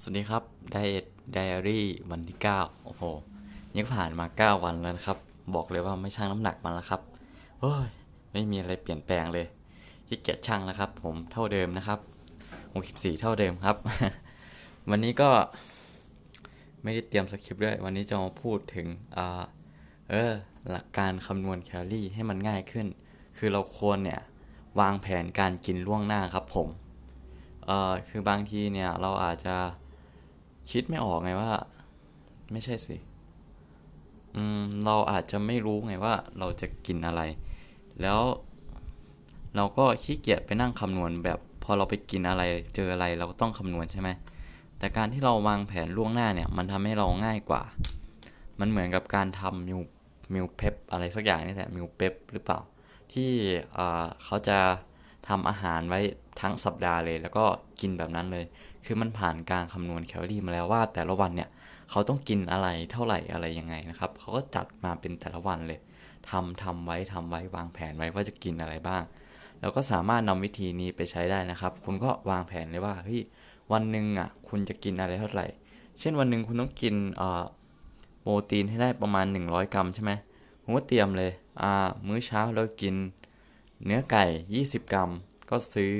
สวัสดีครับไดเอทไดอารี่วันที่ 9 โอ้โหนี่ก็ผ่านมา 9 วันแล้วนะครับ บอกเลยว่าไม่ชั่งน้ำหนักมาแล้วครับโอ้ยไม่มีอะไรเปลี่ยนแปลงเลยที่เกียจชั่งแล้วครับ ผมเท่าเดิมนะครับ64เท่าเดิมครับ วันนี้ก็ไม่ได้เตรียมสคริปต์ด้วย วันนี้จะมาพูดถึงอ่าเออหลักการคำนวณแคลอรี่ให้มันง่ายขึ้น คือเราควรเนี่ยวางแผนการกินล่วงหน้าครับผมเออคือบางทีเนี่ยเราอาจจะ คิดไม่ออกไงว่า ไม่ใช่สิอืมเราอาจจะไม่รู้ไงว่าเราจะกินอะไร แล้วเราก็ขี้เกียจไปนั่งคำนวณแบบพอเราไปกินอะไรเจออะไรเราก็ต้องคำนวณใช่ไหมแต่การที่เราวางแผนล่วงหน้าเนี่ย มันทำให้เราง่ายกว่า มันเหมือนกับการทำมิวมิวเพปอะไรสักอย่างนี่แหละมิวเพปหรือเปล่า ที่เอ่อเขาจะทำอาหารไว้ทั้งสัปดาห์เลย แล้วก็กินแบบนั้นเลย คือมันผ่านการคำนวณแคลอรี่มาแล้วว่า แต่ละวันเนี่ยเขาต้องกินอะไรเท่าไหร่อะไรยังไงนะครับเขาก็จัดมาเป็นแต่ละวันเลยทำทำไว้ทำไว้วางแผนไว้ว่าจะกินอะไรบ้าง แล้วก็สามารถนำวิธีนี้ไปใช้ได้นะครับ คุณก็วางแผนเลยว่าเฮ้ยวันหนึ่งอะคุณจะกินอะไรเท่าไหร่ เช่นวันหนึ่งคุณต้องกินอ่อโปรตีนให้ได้ประมาณ 100 กรัมใช่ไหมผมก็เตรียมเลย อ่า มื้อเช้าเรากินเนื้อไก่ 20 กรัม ก็ซื้อ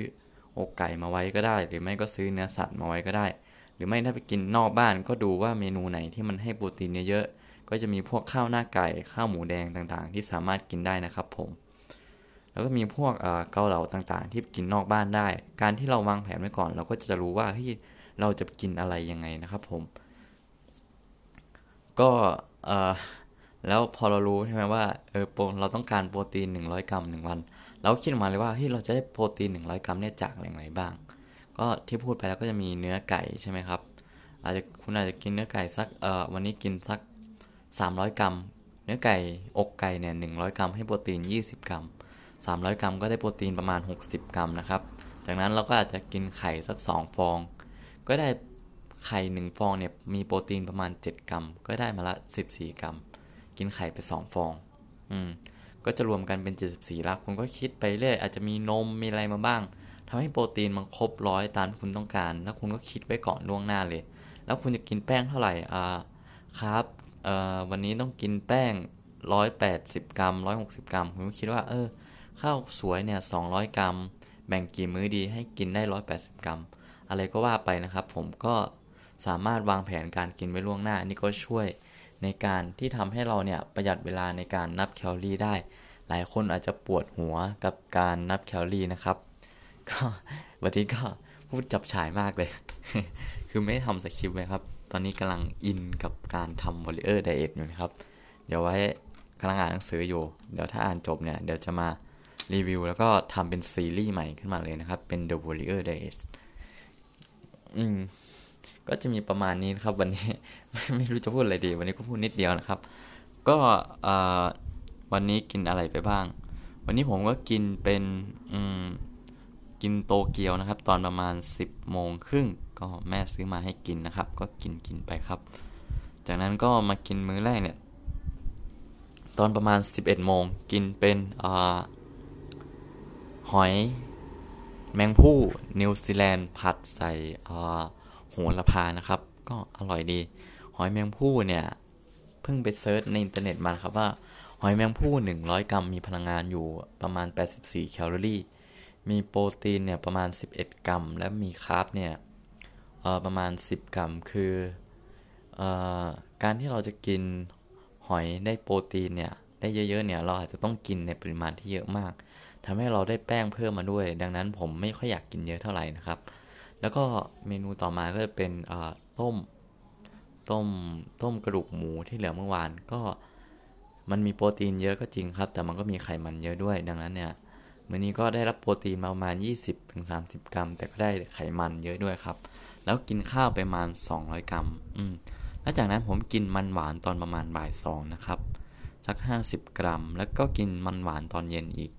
อกไก่มาไว้ก็ได้ หรือไม่ก็ซื้อเนื้อสัตว์มาไว้ก็ได้ หรือไม่ถ้าไปกินนอกบ้านก็ดูว่าเมนูไหนที่มันให้โปรตีนเยอะๆก็จะมีพวกข้าวหน้าไก่ข้าวหมูแดงต่างๆ ที่สามารถกินได้นะครับผม แล้วก็มีพวกเกาเหลาต่างๆ ที่กินนอกบ้านได้ การที่เราวางแผนไว้ก่อน เราก็จะรู้ว่าเฮ้ยเราจะกินอะไรยังไงนะครับผม ก็เออ แล้วพอเรารู้ใช่ไหมว่าเออเราต้องการโปรตีน 100 กรัม1วัน เราคิดออกมาเลยว่าเฮ้ยเราจะได้โปรตีน 100 กรัมเนี่ยจากแหล่งไหนบ้าง ก็ที่พูดไปแล้วก็จะมีเนื้อไก่ใช่ไหมครับ อาจจะคุณอาจจะกินเนื้อไก่สักเอ่อวันนี้กินสัก 300 กรัม เนื้อไก่อกไก่เนี่ย100 กรัมให้โปรตีน 20 กรัม 300 กรัมก็ได้โปรตีนประมาณ 60 กรัมนะครับ จากนั้นเราก็อาจจะกินไข่สัก 2 ฟอง ก็ได้ไข่ 1 ฟองเนี่ยมีโปรตีนประมาณ 7 กรัม ก็ได้มาละ 14 กรัม กินไข่ไป2ฟอง อืม ก็จะรวมกันเป็น74ละคุณก็คิดไปเรื่อยอาจจะมีนมมีอะไรมาบ้างทำให้โปรตีนมันครบร้อยตามที่คุณต้องการ แล้วคุณก็คิดไว้ก่อนล่วงหน้าเลย แล้วคุณจะกินแป้งเท่าไหร่อ่าครับเอ่อวันนี้ต้องกินแป้ง180 กรัม 160 กรัม คุณก็คิดว่า เออ ข้าวสวยเนี่ย 200 กรัม แบ่งกี่มื้อดีให้กินได้ 180 กรัม อะไรก็ว่าไปนะครับ ผมก็สามารถวางแผนการกินไว้ล่วงหน้า นี่ก็ช่วย ในการที่ทำให้เราเนี่ยประหยัดเวลาในการนับแคลอรี่ได้ หลายคนอาจจะปวดหัวกับการนับแคลอรี่นะครับ ก็วันนี้ก็พูดจับฉายมากเลย คือไม่ทำสคริปต์เลยครับ ตอนนี้กำลังอินกับการทำวอลเลอร์ไดเอทอยู่นะครับ เดี๋ยวไว้กำลังอ่านหนังสืออยู่ เดี๋ยวถ้าอ่านจบเนี่ย เดี๋ยวจะมารีวิวแล้วก็ทำเป็นซีรีส์ใหม่ขึ้นมาเลยนะครับ เป็น The Warrior Diet อืม ก็จะมีประมาณนี้นะครับวันนี้ไม่รู้จะพูดอะไรดี วันนี้ก็พูดนิดเดียวนะครับ ก็วันนี้กินอะไรไปบ้าง วันนี้ผมก็กินเป็นกินโตเกียวนะครับ ตอนประมาณ 10โมงครึ่งก็แม่ซื้อมาให้กินนะครับ ก็กินกินไปครับ จากนั้นก็มากินมื้อแรกเนี่ย ตอนประมาณ 11โมงกินเป็นหอยแมลงภู่นิวซีแลนด์ผัดใส่ โหระพานะครับ ก็อร่อยดี หอยแมลงภู่เนี่ยเพิ่งไป search ในอินเทอร์เน็ตมาครับว่า หอยแมลงภู่ 100 กรัมมีพลังงานอยู่ประมาณ 84 แคลอรี่ มีโปรตีนเนี่ยประมาณ 11 กรัม และมีคาร์บเนี่ยประมาณ 10 กรัม คืออการที่เราจะกินหอยได้โปรตีนเนี่ยได้เยอะๆเนี่ยเราอาจจะต้องกินในปริมาณที่เยอะมากทำให้เราได้แป้งเพิ่มมาด้วย ดังนั้นผมไม่ค่อยอยากกินเยอะเท่าไหร่นะครับ แล้วก็เมนูต่อมาก็จะเป็นต้ม ต้ม ต้มกระดูกหมูที่เหลือเมื่อวาน ก็มันมีโปรตีนเยอะก็จริงครับ แต่มันก็มีไขมันเยอะด้วย ดังนั้นเนี่ยมื้อนี้ก็ได้รับโปรตีนมาประมาณ 20-30 กรัม แต่ก็ได้ไขมันเยอะด้วยครับ แล้วกินข้าวไปประมาณ 200 กรัม อืมแล้วจากนั้นผมกินมันหวานตอนประมาณบ่ายสองนะครับ สัก 50 กรัม แล้วก็กินมันหวานตอนเย็นอีก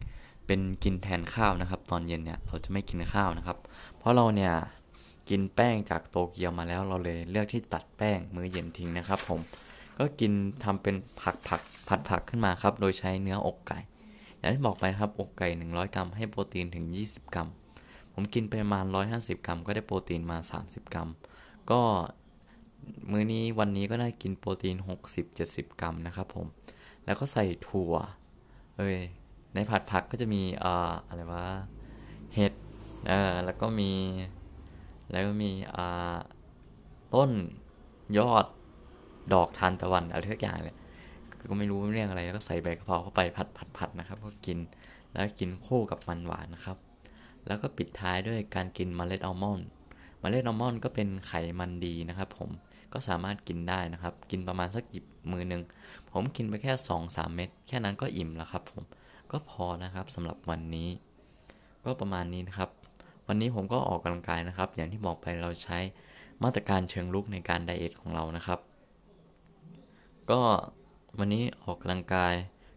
เป็นกินแทนข้าวนะครับ ตอนเย็นเนี่ยเราจะไม่กินข้าวนะครับ เพราะเราเนี่ยกินแป้งจากโตเกียวมาแล้วเราเลยเลือกที่ตัดแป้งมื้อเย็นทิ้งนะครับ ผมก็กินทำเป็นผักผักผัดผักขึ้นมาครับ โดยใช้เนื้ออกไก่ อย่างที่บอกไปครับอกไก่ 100 กรัมให้โปรตีนถึง 20 กรัม ผมกินไปประมาณ 150 กรัม ก็ได้โปรตีนมา 30 กรัมกก็มื้อนี้วันนี้ก็ได้กินโปรตีน 60-70 กรัมนะครับผม แล้วก็ใส่ถั่ว เอ้ย ในผัดผักก็จะมีอ่าอะไรวะเห็ดเออแล้วก็มี แล้วก็มีอ่าต้นยอดดอกทานตะวันอะไรทุกอย่างเลยก็ไม่รู้เรื่องอะไรแล้วก็ใส่ใบกะเพราเข้าไปผัดผัดผัดนะครับ ก็กินแล้วกินคู่กับมันหวานนะครับ แล้วก็ปิดท้ายด้วยการกินเมล็ดอัลมอนด์เมล็ดอัลมอนด์ก็เป็นไขมันดีนะครับ ผมก็สามารถกินได้นะครับ กินประมาณสักหยิบมือหนึ่งผมกินไปแค่ 2-3 เม็ดแค่นั้นก็อิ่มแล้วครับ ผม ก็พอนะครับสำหรับวันนี้ ก็ประมาณนี้นะครับ วันนี้ผมก็ออกกำลังกายนะครับ อย่างที่บอกไปเราใช้มาตรการเชิงรุกในการ diet ของเรานะครับ ก็วันนี้ออกกำลังกาย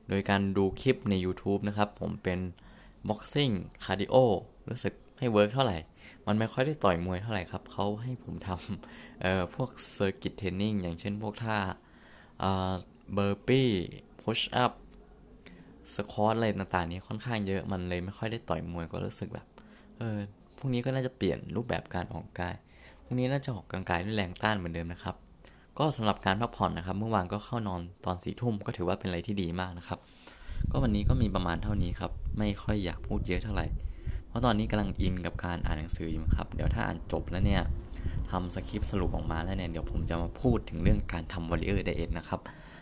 โดยการดูคลิปใน YouTube นะครับ ผมเป็น boxing cardio รู้สึกไม่ work เท่าไหร่ มันไม่ค่อยได้ต่อยมวยเท่าไหร่ครับ เขาให้ผมทำเอ่อพวก circuit training อย่างเช่นพวกท่าอ่า burpee push up สควอตอะไรต่างๆนี้ค่อนข้างเยอะมันเลยไม่ค่อยได้ต่อยมวยก็รู้สึกแบบเออพรุ่งนี้ก็น่าจะเปลี่ยนรูปแบบการออกกายพรุ่งนี้น่าจะออกกำลังกายด้วยแรงต้านเหมือนเดิมนะครับ ก็สำหรับการพักผ่อนนะครับ เมื่อวานก็เข้านอนตอนสี่ทุ่มก็ถือว่าเป็นอะไรที่ดีมากนะครับ ก็วันนี้ก็มีประมาณเท่านี้ครับ ไม่ค่อยอยากพูดเยอะเท่าไหร่ เพราะตอนนี้กำลังอินกับการอ่านหนังสืออยู่ครับ เดี๋ยวถ้าอ่านจบแล้วเนี่ยทำสคริปต์สรุปออกมาแล้วเนี่ยเดี๋ยวผมจะมาพูดถึงเรื่องการทำวอลเลย์ไดเอทนะครับ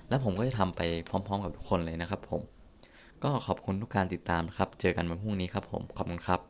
แล้วผมก็จะทำไปพร้อม ๆ กับทุกคนเลยนะครับผม ก็ขอบคุณทุกการติดตามครับ เจอกันวันพรุ่งนี้ครับผม ขอบคุณครับ